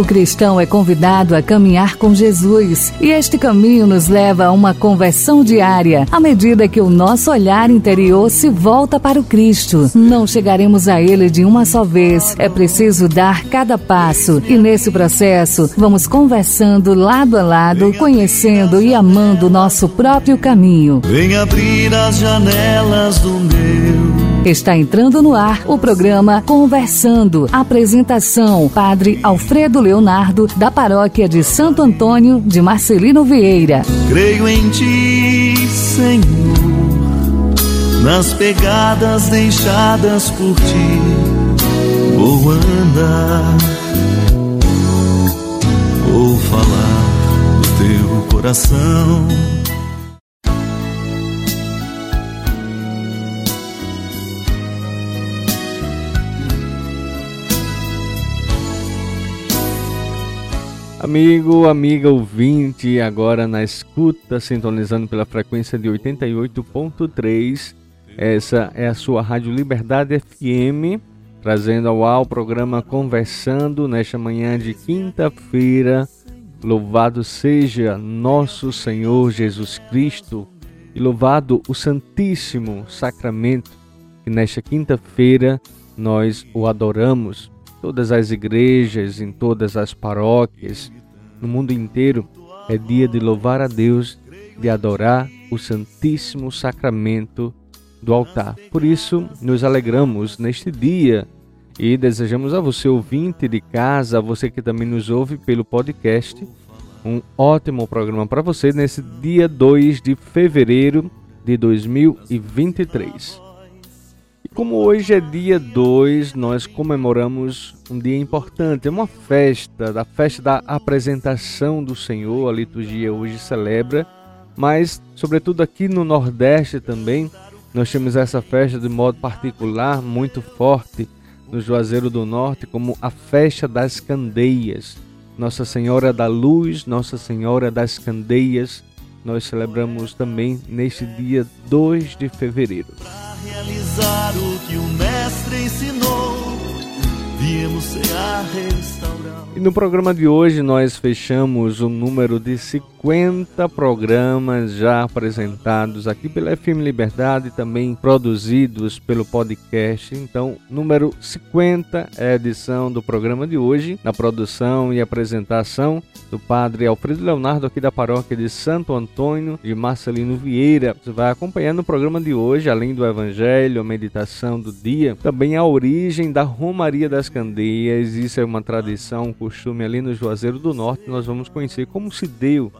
O cristão é convidado a caminhar com Jesus e este caminho nos leva a uma conversão diária à medida que o nosso olhar interior se volta para o Cristo. Não chegaremos a Ele de uma só vez, é preciso dar cada passo e nesse processo vamos conversando lado a lado, conhecendo e amando o nosso próprio caminho. Vem abrir as janelas do meu Está entrando no ar o programa Conversando. Apresentação: Padre Alfredo Leonardo, da Paróquia de Santo Antônio de Marcelino Vieira. Creio em Ti, Senhor, nas pegadas deixadas por Ti. Vou andar, vou falar do Teu coração Amigo, amiga ouvinte, agora na escuta, sintonizando pela frequência de 88.3. Essa é a sua Rádio Liberdade FM, trazendo ao ar o programa Conversando nesta manhã de quinta-feira. Louvado seja nosso Senhor Jesus Cristo e louvado o Santíssimo Sacramento, que nesta quinta-feira nós o adoramos todas as igrejas, em todas as paróquias, no mundo inteiro, é dia de louvar a Deus, de adorar o Santíssimo Sacramento do altar. Por isso, nos alegramos neste dia e desejamos a você, ouvinte de casa, a você que também nos ouve pelo podcast, um ótimo programa para você nesse dia 2 de fevereiro de 2023. Como hoje é dia 2, nós comemoramos um dia importante, é uma festa, da festa da apresentação do Senhor, a liturgia hoje celebra, mas sobretudo aqui no Nordeste também, nós temos essa festa de modo particular, muito forte, no Juazeiro do Norte, como a festa das candeias. Nossa Senhora da Luz, Nossa Senhora das Candeias, nós celebramos também neste dia 2 de fevereiro. Realizar o que o mestre ensinou, viemos a restaurar. E no programa de hoje nós fechamos o número de 50 programas já apresentados aqui pela FM Liberdade, também produzidos pelo podcast. Então, número 50 é a edição do programa de hoje, na produção e apresentação do Padre Alfredo Leonardo, aqui da paróquia de Santo Antônio de Marcelino Vieira. Você vai acompanhando o programa de hoje, além do Evangelho, a meditação do dia, também a origem da Romaria das Candeias. Isso é uma tradição, um costume ali no Juazeiro do Norte. Nós vamos conhecer como se deu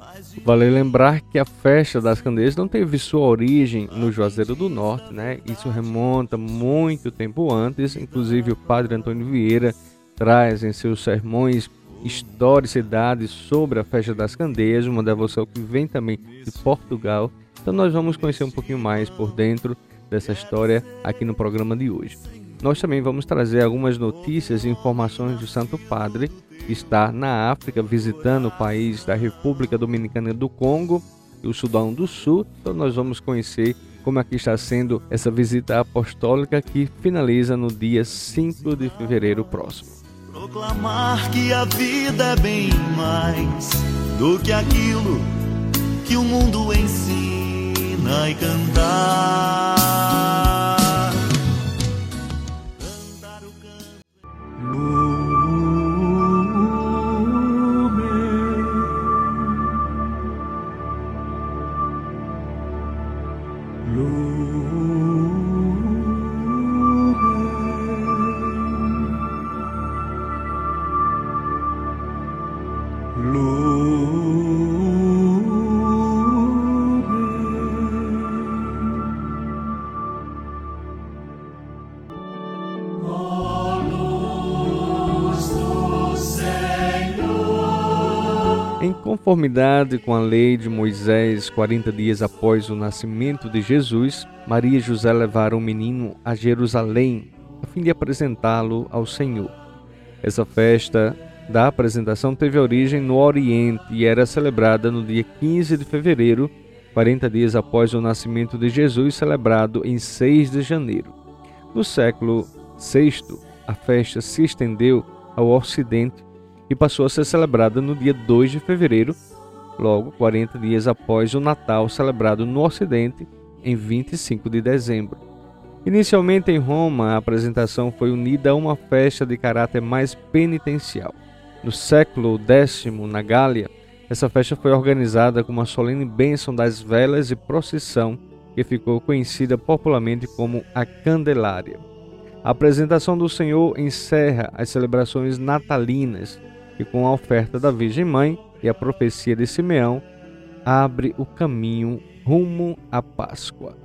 Vale lembrar que a festa das candeias não teve sua origem no Juazeiro do Norte, né? Isso remonta muito tempo antes, inclusive o padre Antônio Vieira traz em seus sermões historicidades sobre a festa das candeias, uma devoção que vem também de Portugal. Então nós vamos conhecer um pouquinho mais por dentro dessa história aqui no programa de hoje. Nós também vamos trazer algumas notícias e informações do Santo Padre que está na África visitando o país da República Dominicana do Congo e o Sudão do Sul. Então nós vamos conhecer como aqui está sendo essa visita apostólica que finaliza no dia 5 de fevereiro próximo. Proclamar que a vida é bem mais do que aquilo que o mundo ensina e cantar. Conformidade com a lei de Moisés, 40 dias após o nascimento de Jesus, Maria e José levaram o menino a Jerusalém a fim de apresentá-lo ao Senhor. Essa festa da apresentação teve origem no Oriente e era celebrada no dia 15 de fevereiro, 40 dias após o nascimento de Jesus, celebrado em 6 de janeiro. No século VI, a festa se estendeu ao Ocidente e passou a ser celebrada no dia 2 de fevereiro, logo 40 dias após o Natal celebrado no Ocidente em 25 de dezembro. Inicialmente em Roma, a apresentação foi unida a uma festa de caráter mais penitencial. No século X, na Gália, essa festa foi organizada com uma solene bênção das velas e procissão que ficou conhecida popularmente como a Candelária. A apresentação do Senhor encerra as celebrações natalinas e com a oferta da Virgem Mãe e a profecia de Simeão abre o caminho rumo à Páscoa.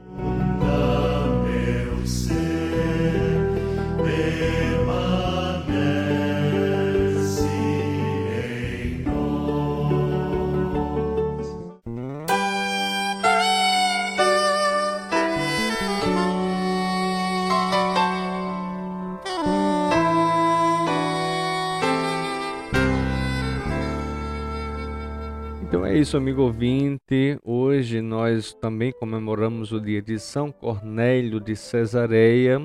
É isso, amigo ouvinte. Hoje nós também comemoramos o dia de São Cornélio de Cesareia,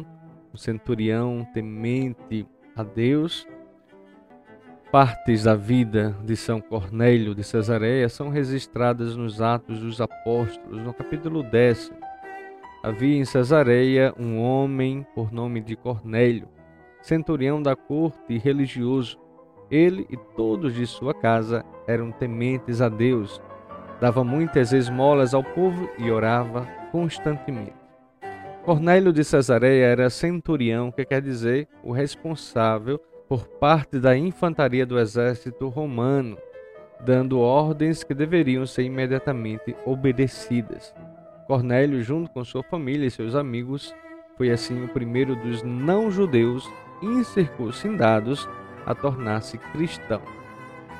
o centurião temente a Deus. Partes da vida de São Cornélio de Cesareia são registradas nos Atos dos Apóstolos, no capítulo 10. Havia em Cesareia um homem por nome de Cornélio, centurião da corte e religioso ele e todos de sua casa eram tementes a Deus, dava muitas esmolas ao povo e orava constantemente. Cornélio de Cesareia era centurião, que quer dizer o responsável por parte da infantaria do exército romano, dando ordens que deveriam ser imediatamente obedecidas. Cornélio, junto com sua família e seus amigos, foi assim o primeiro dos não-judeus incircuncidados a tornar-se cristão.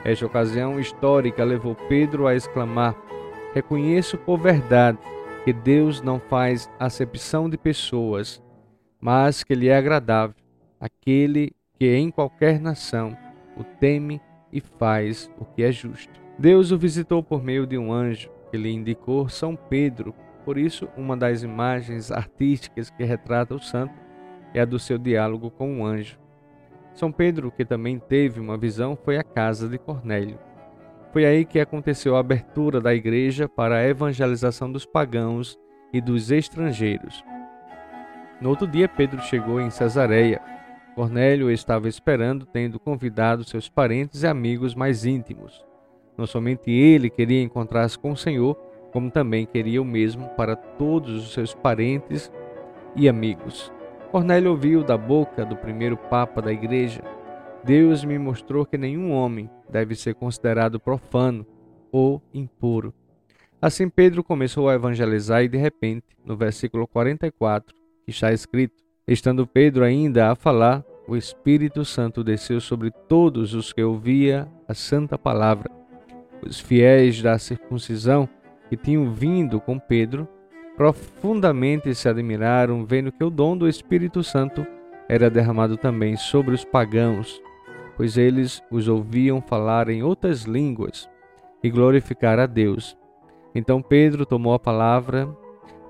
Esta ocasião histórica levou Pedro a exclamar: Reconheço por verdade que Deus não faz acepção de pessoas, mas que lhe é agradável aquele que em qualquer nação o teme e faz o que é justo. Deus o visitou por meio de um anjo que lhe indicou São Pedro. Por isso, uma das imagens artísticas que retrata o santo é a do seu diálogo com o anjo. São Pedro, que também teve uma visão, foi à casa de Cornélio. Foi aí que aconteceu a abertura da igreja para a evangelização dos pagãos e dos estrangeiros. No outro dia, Pedro chegou em Cesareia. Cornélio estava esperando, tendo convidado seus parentes e amigos mais íntimos. Não somente ele queria encontrar-se com o Senhor, como também queria o mesmo para todos os seus parentes e amigos. Cornélio ouviu da boca do primeiro papa da igreja: Deus me mostrou que nenhum homem deve ser considerado profano ou impuro. Assim Pedro começou a evangelizar e de repente, no versículo 44, que está escrito: Estando Pedro ainda a falar, o Espírito Santo desceu sobre todos os que ouvia a santa palavra. Os fiéis da circuncisão que tinham vindo com Pedro profundamente se admiraram, vendo que o dom do Espírito Santo era derramado também sobre os pagãos, pois eles os ouviam falar em outras línguas e glorificar a Deus. Então Pedro tomou a palavra.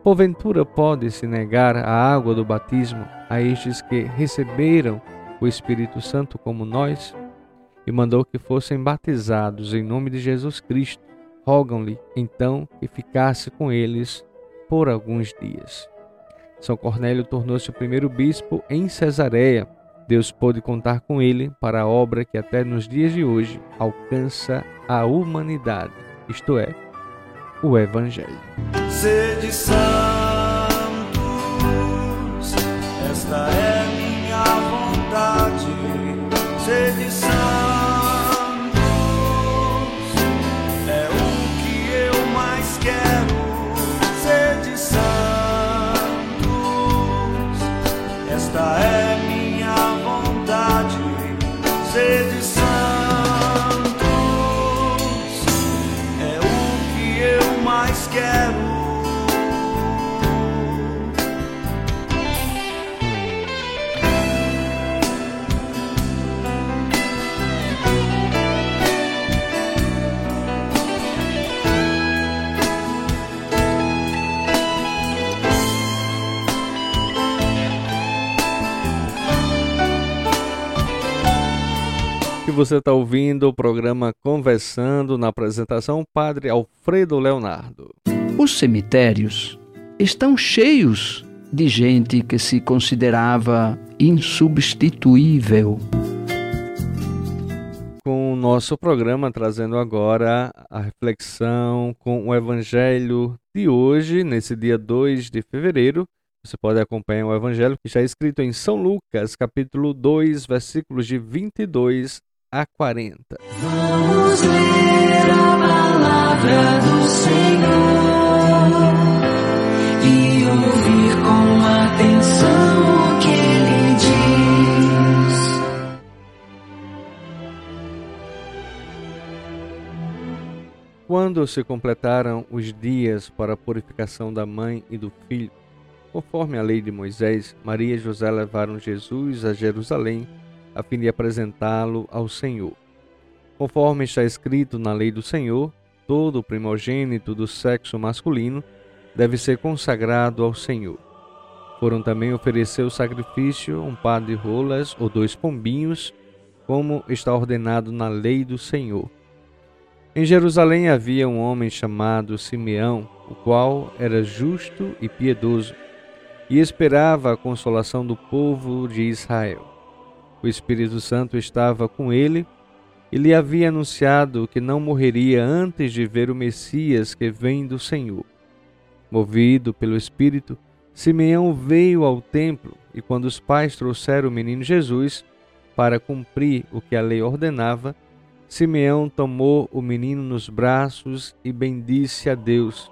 Porventura pode-se negar a água do batismo a estes que receberam o Espírito Santo como nós? E mandou que fossem batizados em nome de Jesus Cristo. Rogam-lhe, então, que ficasse com eles por alguns dias. São Cornélio tornou-se o primeiro bispo em Cesareia. Deus pôde contar com ele para a obra que até nos dias de hoje alcança a humanidade, isto é, o Evangelho. Sede santos, esta é minha vontade. Sede santos. Você está ouvindo o programa Conversando na apresentação Padre Alfredo Leonardo. Os cemitérios estão cheios de gente que se considerava insubstituível. Com o nosso programa trazendo agora a reflexão com o Evangelho de hoje, nesse dia 2 de fevereiro. Você pode acompanhar o Evangelho que está escrito em São Lucas, capítulo 2, versículos de 22 a 40. Vamos ler a palavra do Senhor e ouvir com atenção o que ele diz. Quando se completaram os dias para a purificação da mãe e do filho, conforme a lei de Moisés, Maria e José levaram Jesus a Jerusalém a fim de apresentá-lo ao Senhor. Conforme está escrito na lei do Senhor, todo primogênito do sexo masculino deve ser consagrado ao Senhor. Foram também oferecer o sacrifício um par de rolas ou dois pombinhos, como está ordenado na lei do Senhor. Em Jerusalém havia um homem chamado Simeão, o qual era justo e piedoso, e esperava a consolação do povo de Israel. O Espírito Santo estava com ele e lhe havia anunciado que não morreria antes de ver o Messias que vem do Senhor. Movido pelo Espírito, Simeão veio ao templo e, quando os pais trouxeram o menino Jesus para cumprir o que a lei ordenava, Simeão tomou o menino nos braços e bendisse a Deus.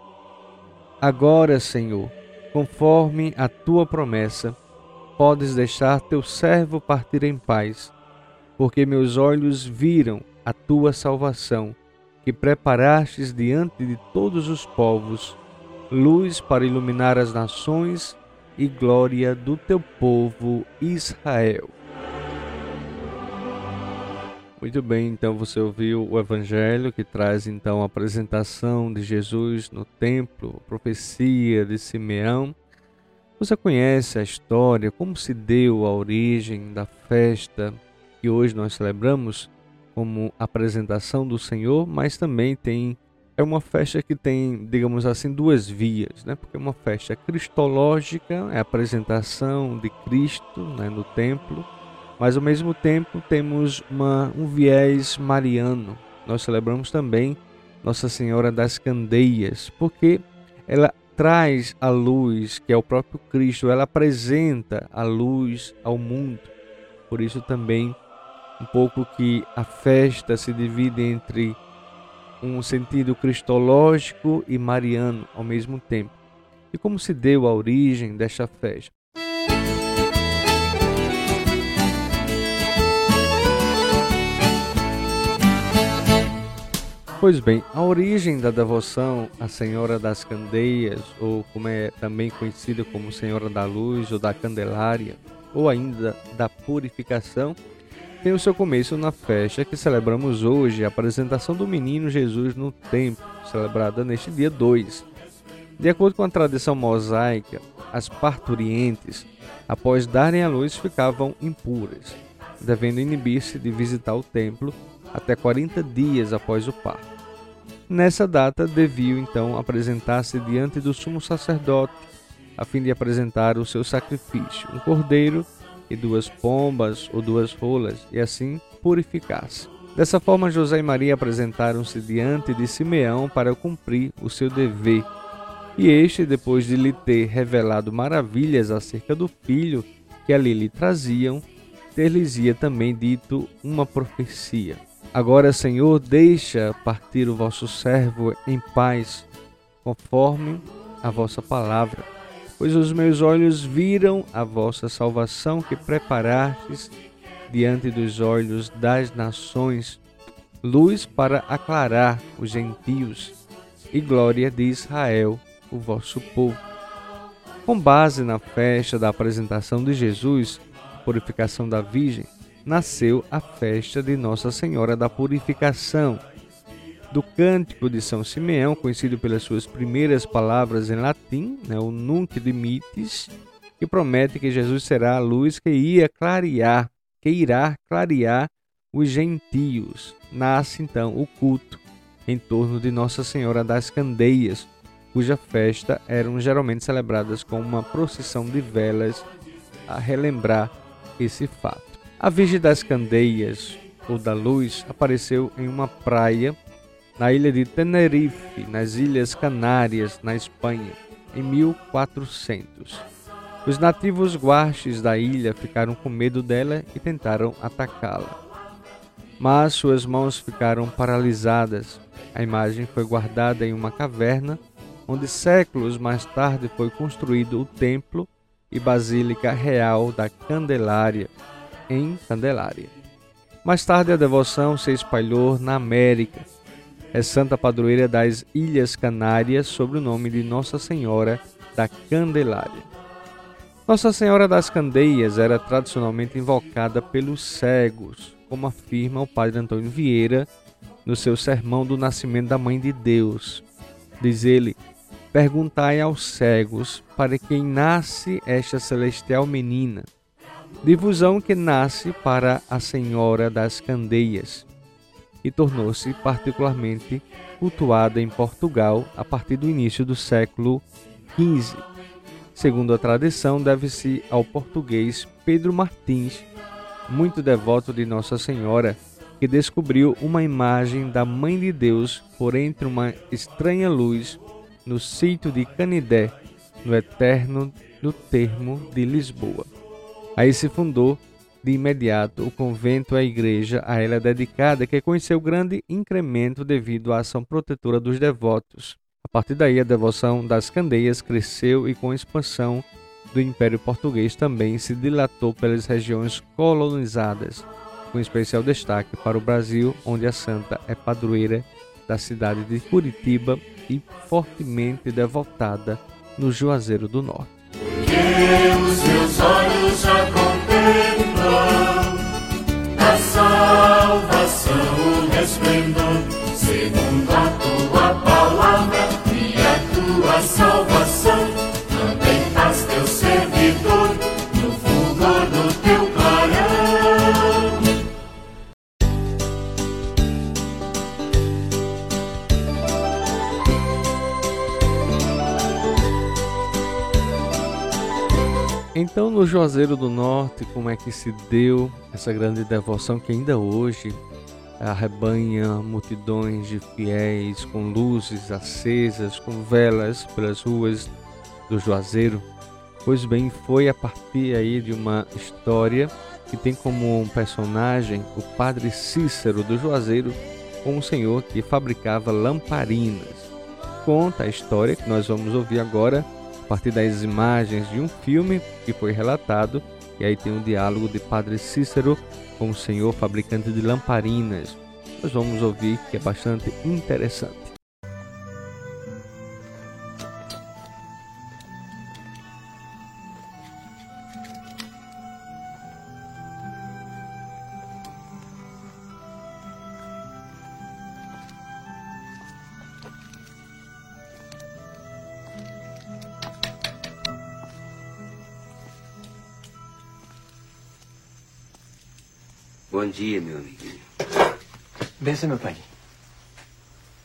Agora, Senhor, conforme a tua promessa, podes deixar teu servo partir em paz, porque meus olhos viram a tua salvação, que preparastes diante de todos os povos, luz para iluminar as nações e glória do teu povo Israel. Muito bem, então você ouviu o evangelho que traz então a apresentação de Jesus no templo, a profecia de Simeão você conhece a história, como se deu a origem da festa que hoje nós celebramos como apresentação do Senhor, mas também tem é uma festa que tem, digamos assim, duas vias, né? Porque é uma festa cristológica, é a apresentação de Cristo né, no templo, mas ao mesmo tempo temos uma, um viés mariano. Nós celebramos também Nossa Senhora das Candeias, porque ela traz a luz, que é o próprio Cristo, ela apresenta a luz ao mundo. Por isso também um pouco que a festa se divide entre um sentido cristológico e mariano ao mesmo tempo. E como se deu a origem desta festa? Pois bem, a origem da devoção à Senhora das Candeias, ou como é também conhecida como Senhora da Luz ou da Candelária, ou ainda da Purificação, tem o seu começo na festa que celebramos hoje, a apresentação do menino Jesus no templo, celebrada neste dia 2. De acordo com a tradição mosaica, as parturientes, após darem a luz, ficavam impuras, devendo inibir-se de visitar o templo até 40 dias após o parto. Nessa data, deviam então apresentar-se diante do sumo sacerdote, a fim de apresentar o seu sacrifício, um cordeiro e duas pombas ou duas rolas, e assim purificar-se. Dessa forma, José e Maria apresentaram-se diante de Simeão para cumprir o seu dever. E este, depois de lhe ter revelado maravilhas acerca do filho que ali lhe traziam, ter-lhes-ia também dito uma profecia. Agora, Senhor, deixa partir o vosso servo em paz, conforme a vossa palavra. Pois os meus olhos viram a vossa salvação que preparastes diante dos olhos das nações, luz para aclarar os gentios e glória de Israel, o vosso povo. Com base na festa da apresentação de Jesus, purificação da Virgem, nasceu a festa de Nossa Senhora da Purificação. Do cântico de São Simeão, conhecido pelas suas primeiras palavras em latim, né, o Nunc Dimittis, que promete que Jesus será a luz que ia clarear, que irá clarear os gentios. Nasce então o culto em torno de Nossa Senhora das Candeias, cuja festa eram geralmente celebradas com uma procissão de velas a relembrar esse fato. A Virgem das Candeias, ou da Luz, apareceu em uma praia na ilha de Tenerife, nas Ilhas Canárias, na Espanha, em 1400. Os nativos guarches da ilha ficaram com medo dela e tentaram atacá-la. Mas suas mãos ficaram paralisadas. A imagem foi guardada em uma caverna, onde séculos mais tarde foi construído o templo e basílica real da Candelária, em Candelária. Mais tarde, a devoção se espalhou na América. É santa padroeira das Ilhas Canárias sob o nome de Nossa Senhora da Candelária. Nossa Senhora das Candeias era tradicionalmente invocada pelos cegos, como afirma o padre Antônio Vieira no seu sermão do nascimento da Mãe de Deus. Diz ele: Perguntai aos cegos para quem nasce esta celestial menina difusão que nasce para a Senhora das Candeias e tornou-se particularmente cultuada em Portugal a partir do início do século XV. Segundo a tradição, deve-se ao português Pedro Martins, muito devoto de Nossa Senhora, que descobriu uma imagem da Mãe de Deus por entre uma estranha luz no sítio de Canidé, no eterno do termo de Lisboa. Aí se fundou de imediato o convento e a igreja a ela dedicada, que conheceu grande incremento devido à ação protetora dos devotos. A partir daí, a devoção das candeias cresceu e, com a expansão do Império Português, também se dilatou pelas regiões colonizadas, com especial destaque para o Brasil, onde a santa é padroeira da cidade de Curitiba e fortemente devotada no Juazeiro do Norte o resplendor, segundo a tua palavra e a tua salvação. Também faz teu servidor no fulgor do teu. Então, no Juazeiro do Norte, como é que se deu essa grande devoção que ainda hoje arrebanha multidões de fiéis com luzes acesas, com velas pelas ruas do Juazeiro? Pois bem, foi a partir aí de uma história que tem como um personagem o padre Cícero do Juazeiro, com um senhor que fabricava lamparinas. Conta a história que nós vamos ouvir agora a partir das imagens de um filme que foi relatado, e aí tem um diálogo de Padre Cícero com o senhor fabricante de lamparinas. Nós vamos ouvir que é bastante interessante. Bom dia, meu amiguinho. Benção, meu pai.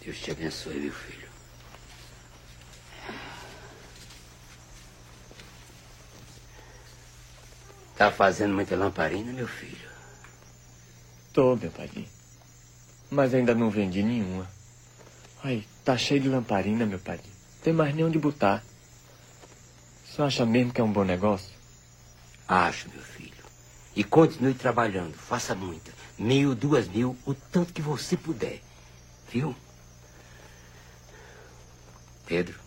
Deus te abençoe, meu filho. Tá fazendo muita lamparina, meu filho? Tô, meu pai. Mas ainda não vendi nenhuma. Ai, tá cheio de lamparina, meu pai. Tem mais nem onde botar. Você acha mesmo que é um bom negócio? Acho, meu filho. E continue trabalhando. Faça muita. Mil, duas mil, o tanto que você puder. Viu? Pedro.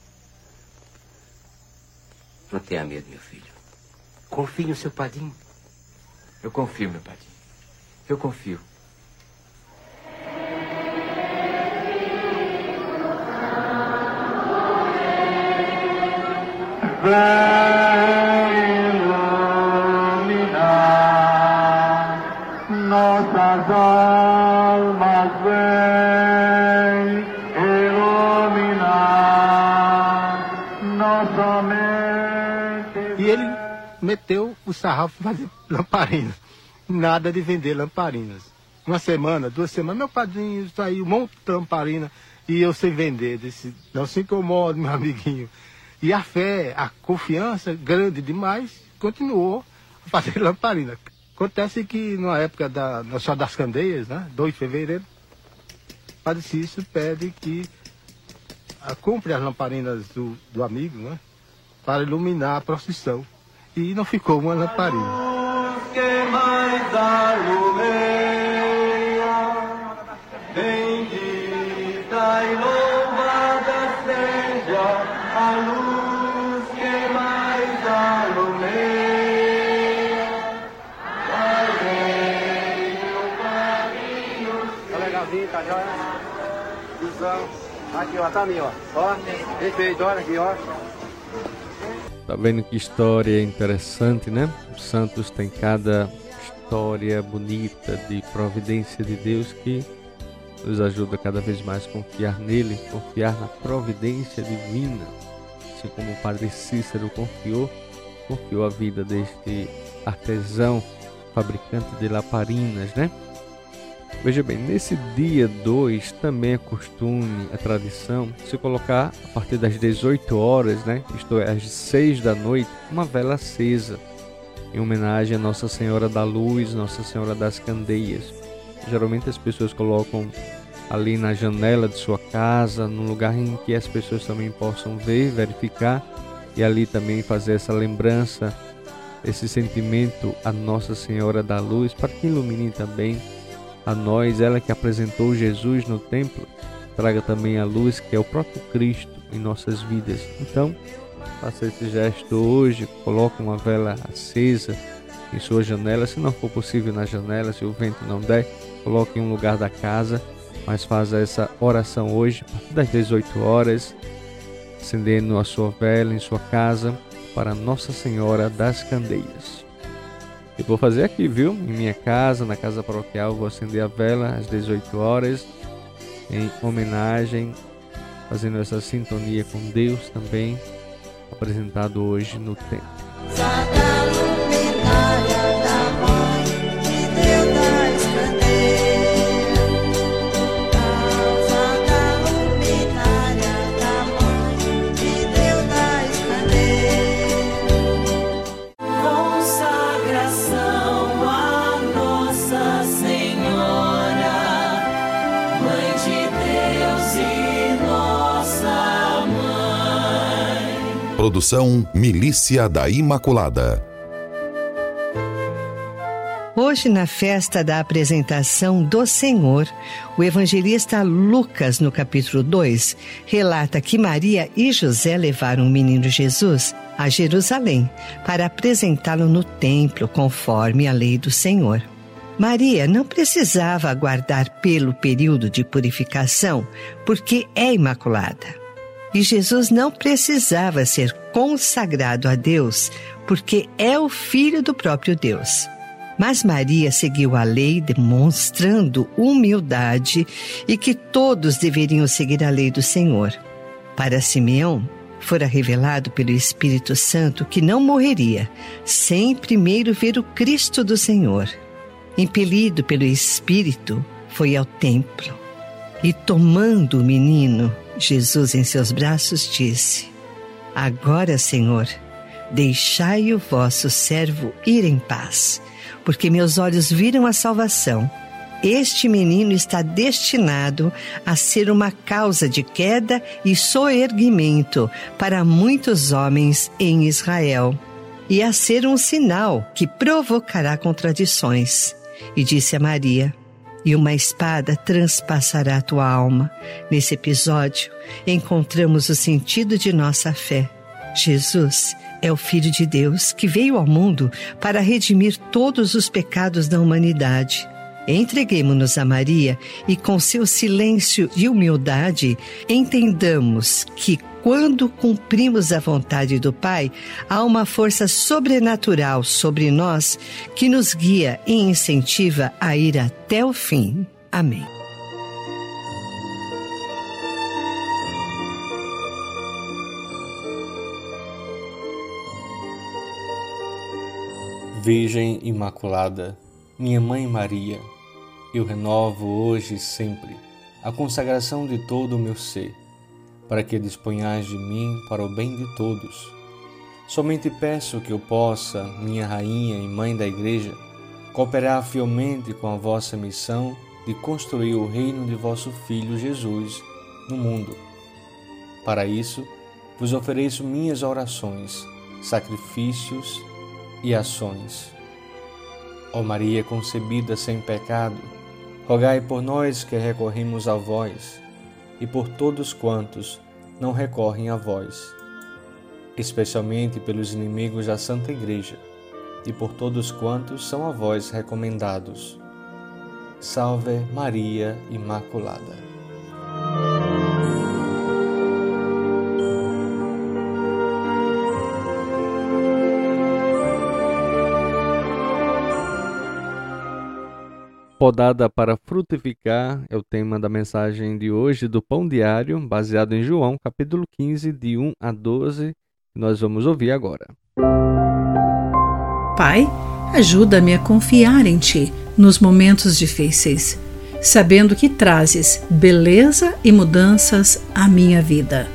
Não tenha medo, meu filho. Confie no seu padrinho. Eu confio, meu padrinho. Eu confio. Vem sarrafo fazer lamparina. Nada de vender lamparinas. uma semana, duas semanas, meu padrinho saiu um monte de lamparina e eu sem vender. Disse, não se incomode, meu amiguinho. E a fé, a confiança grande demais, continuou a fazer lamparina. Acontece que na época da Nossa das Candeias, né, 2 de fevereiro, o Padre Cícero pede que a, compre as lamparinas do, do amigo, né, para iluminar a procissão. E não ficou uma lamparina. que mais alumeia, bendita e louvada seja a luz que mais alumeia. Vai bem, meu caminho. Tá legalzinho, tá? Visão. Aqui, ó, tá ali, ó. Ó, perfeito, olha aqui, ó. Tá vendo que história interessante, né? Os santos têm cada história bonita de providência de Deus que nos ajuda cada vez mais a confiar nele, confiar na providência divina. Assim como o Padre Cícero confiou, confiou a vida deste artesão, fabricante de laparinas, né? Veja bem, nesse dia 2 também é costume, é tradição, se colocar a partir das 18 horas, né? Isto é, às 6 da noite, uma vela acesa, em homenagem a Nossa Senhora da Luz, Nossa Senhora das Candeias. Geralmente as pessoas colocam ali na janela de sua casa, num lugar em que as pessoas também possam ver, verificar e ali também fazer essa lembrança, esse sentimento a Nossa Senhora da Luz, para que ilumine também a nós, ela que apresentou Jesus no templo, traga também a luz que é o próprio Cristo em nossas vidas. Então, faça esse gesto hoje, coloque uma vela acesa em sua janela, se não for possível na janela, se o vento não der, coloque em um lugar da casa, mas faça essa oração hoje, a partir das 18 horas, acendendo a sua vela em sua casa para Nossa Senhora das Candeias. Eu vou fazer aqui, viu? Em minha casa, na casa paroquial, vou acender a vela às 18 horas, em homenagem, fazendo essa sintonia com Deus também, apresentado hoje no templo. Milícia da Imaculada. Hoje, na festa da apresentação do Senhor, o evangelista Lucas, no capítulo 2, relata que Maria e José levaram o menino Jesus a Jerusalém para apresentá-lo no templo, conforme a lei do Senhor. Maria não precisava aguardar pelo período de purificação, porque é imaculada. E Jesus não precisava ser consagrado a Deus, porque é o Filho do próprio Deus. Mas Maria seguiu a lei, demonstrando humildade e que todos deveriam seguir a lei do Senhor. Para Simeão, fora revelado pelo Espírito Santo que não morreria sem primeiro ver o Cristo do Senhor. Impelido pelo Espírito, foi ao templo e, tomando o menino, Jesus em seus braços, disse: Agora, Senhor, deixai o vosso servo ir em paz, porque meus olhos viram a salvação. Este menino está destinado a ser uma causa de queda e soerguimento para muitos homens em Israel, e a ser um sinal que provocará contradições. E disse a Maria: E uma espada transpassará tua alma. Nesse episódio, encontramos o sentido de nossa fé. Jesus é o Filho de Deus que veio ao mundo para redimir todos os pecados da humanidade. Entreguemos-nos a Maria e, com seu silêncio e humildade, entendamos que, quando cumprimos a vontade do Pai, há uma força sobrenatural sobre nós que nos guia e incentiva a ir até o fim. Amém. Virgem Imaculada, minha Mãe Maria, Eu renovo hoje e sempre a consagração de todo o meu ser, para que disponhais de mim para o bem de todos. Somente peço que eu possa, minha rainha e mãe da Igreja, cooperar fielmente com a vossa missão de construir o reino de vosso Filho Jesus no mundo. Para isso, vos ofereço minhas orações, sacrifícios e ações. Ó Maria concebida sem pecado, rogai por nós que recorremos a vós e por todos quantos não recorrem a vós, especialmente pelos inimigos da Santa Igreja e por todos quantos são a vós recomendados. Salve Maria Imaculada. Podada para frutificar é o tema da mensagem de hoje do Pão Diário, baseado em João, capítulo 15, de 1 a 12, que nós vamos ouvir agora. Pai, ajuda-me a confiar em Ti nos momentos difíceis, sabendo que trazes beleza e mudanças à minha vida.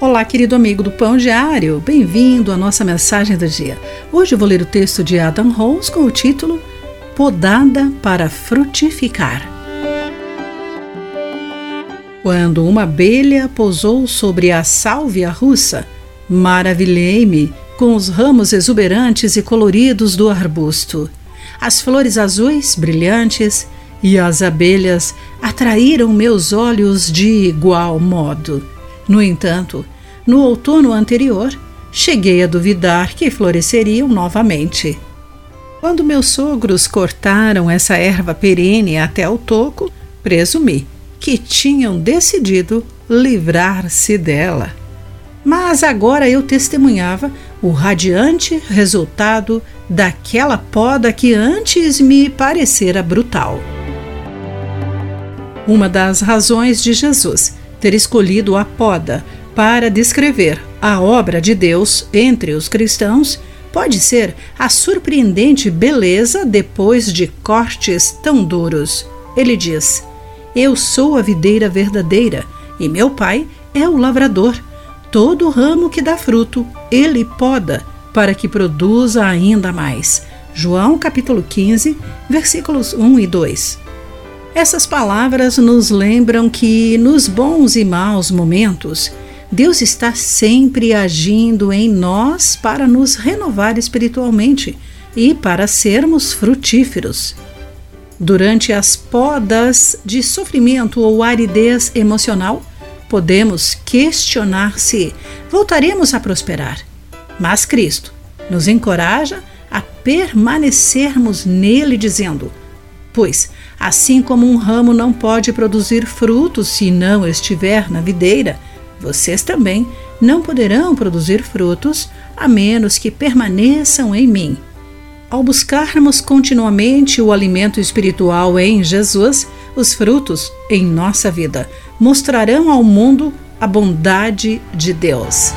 Olá, querido amigo do Pão Diário, bem-vindo à nossa mensagem do dia. Hoje vou ler o texto de Adam Rose com o título podada para frutificar. Quando uma abelha pousou sobre a sálvia russa, maravilhei-me com os ramos exuberantes e coloridos do arbusto. As flores azuis, brilhantes, e as abelhas atraíram meus olhos de igual modo. No entanto, no outono anterior, cheguei a duvidar que floresceriam novamente. Quando meus sogros cortaram essa erva perene até o toco, presumi que tinham decidido livrar-se dela. Mas agora eu testemunhava o radiante resultado daquela poda que antes me parecera brutal. Uma das razões de Jesus ter escolhido a poda para descrever a obra de Deus entre os cristãos pode ser a surpreendente beleza depois de cortes tão duros. Ele diz: Eu sou a videira verdadeira e meu pai é o lavrador. Todo ramo que dá fruto, ele poda para que produza ainda mais. João capítulo 15, versículos 1 e 2. Essas palavras nos lembram que nos bons e maus momentos, Deus está sempre agindo em nós para nos renovar espiritualmente e para sermos frutíferos. Durante as podas de sofrimento ou aridez emocional, podemos questionar se voltaremos a prosperar. Mas Cristo nos encoraja a permanecermos nele, dizendo: Pois, assim como um ramo não pode produzir frutos se não estiver na videira, vocês também não poderão produzir frutos a menos que permaneçam em mim. Ao buscarmos continuamente o alimento espiritual em Jesus, os frutos em nossa vida mostrarão ao mundo a bondade de Deus.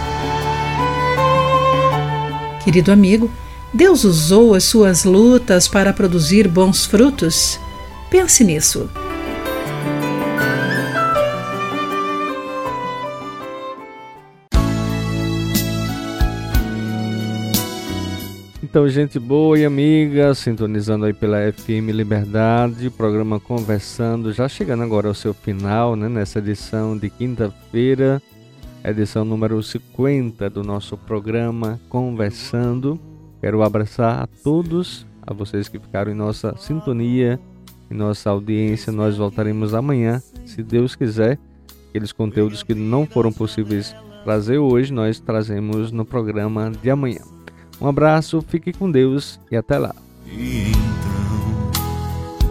Querido amigo, Deus usou as suas lutas para produzir bons frutos? Pense nisso. Então, gente boa e amiga, sintonizando aí pela FM Liberdade, programa Conversando, já chegando agora ao seu final, né, nessa edição de quinta-feira, edição número 50 do nosso programa Conversando. Quero abraçar a todos, a vocês que ficaram em nossa sintonia, em nossa audiência. Nós voltaremos amanhã, se Deus quiser. Aqueles conteúdos que não foram possíveis trazer hoje, nós trazemos no programa de amanhã. Um abraço, fique com Deus e até lá. E então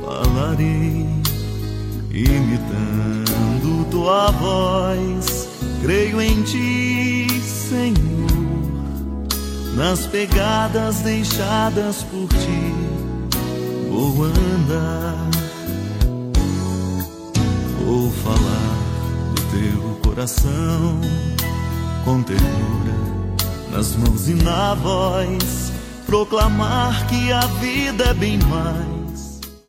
falarei, imitando tua voz. Creio em ti, Senhor, nas pegadas deixadas por ti. Vou andar, vou falar do teu coração com ternura nas mãos e na voz, proclamar que a vida é bem mais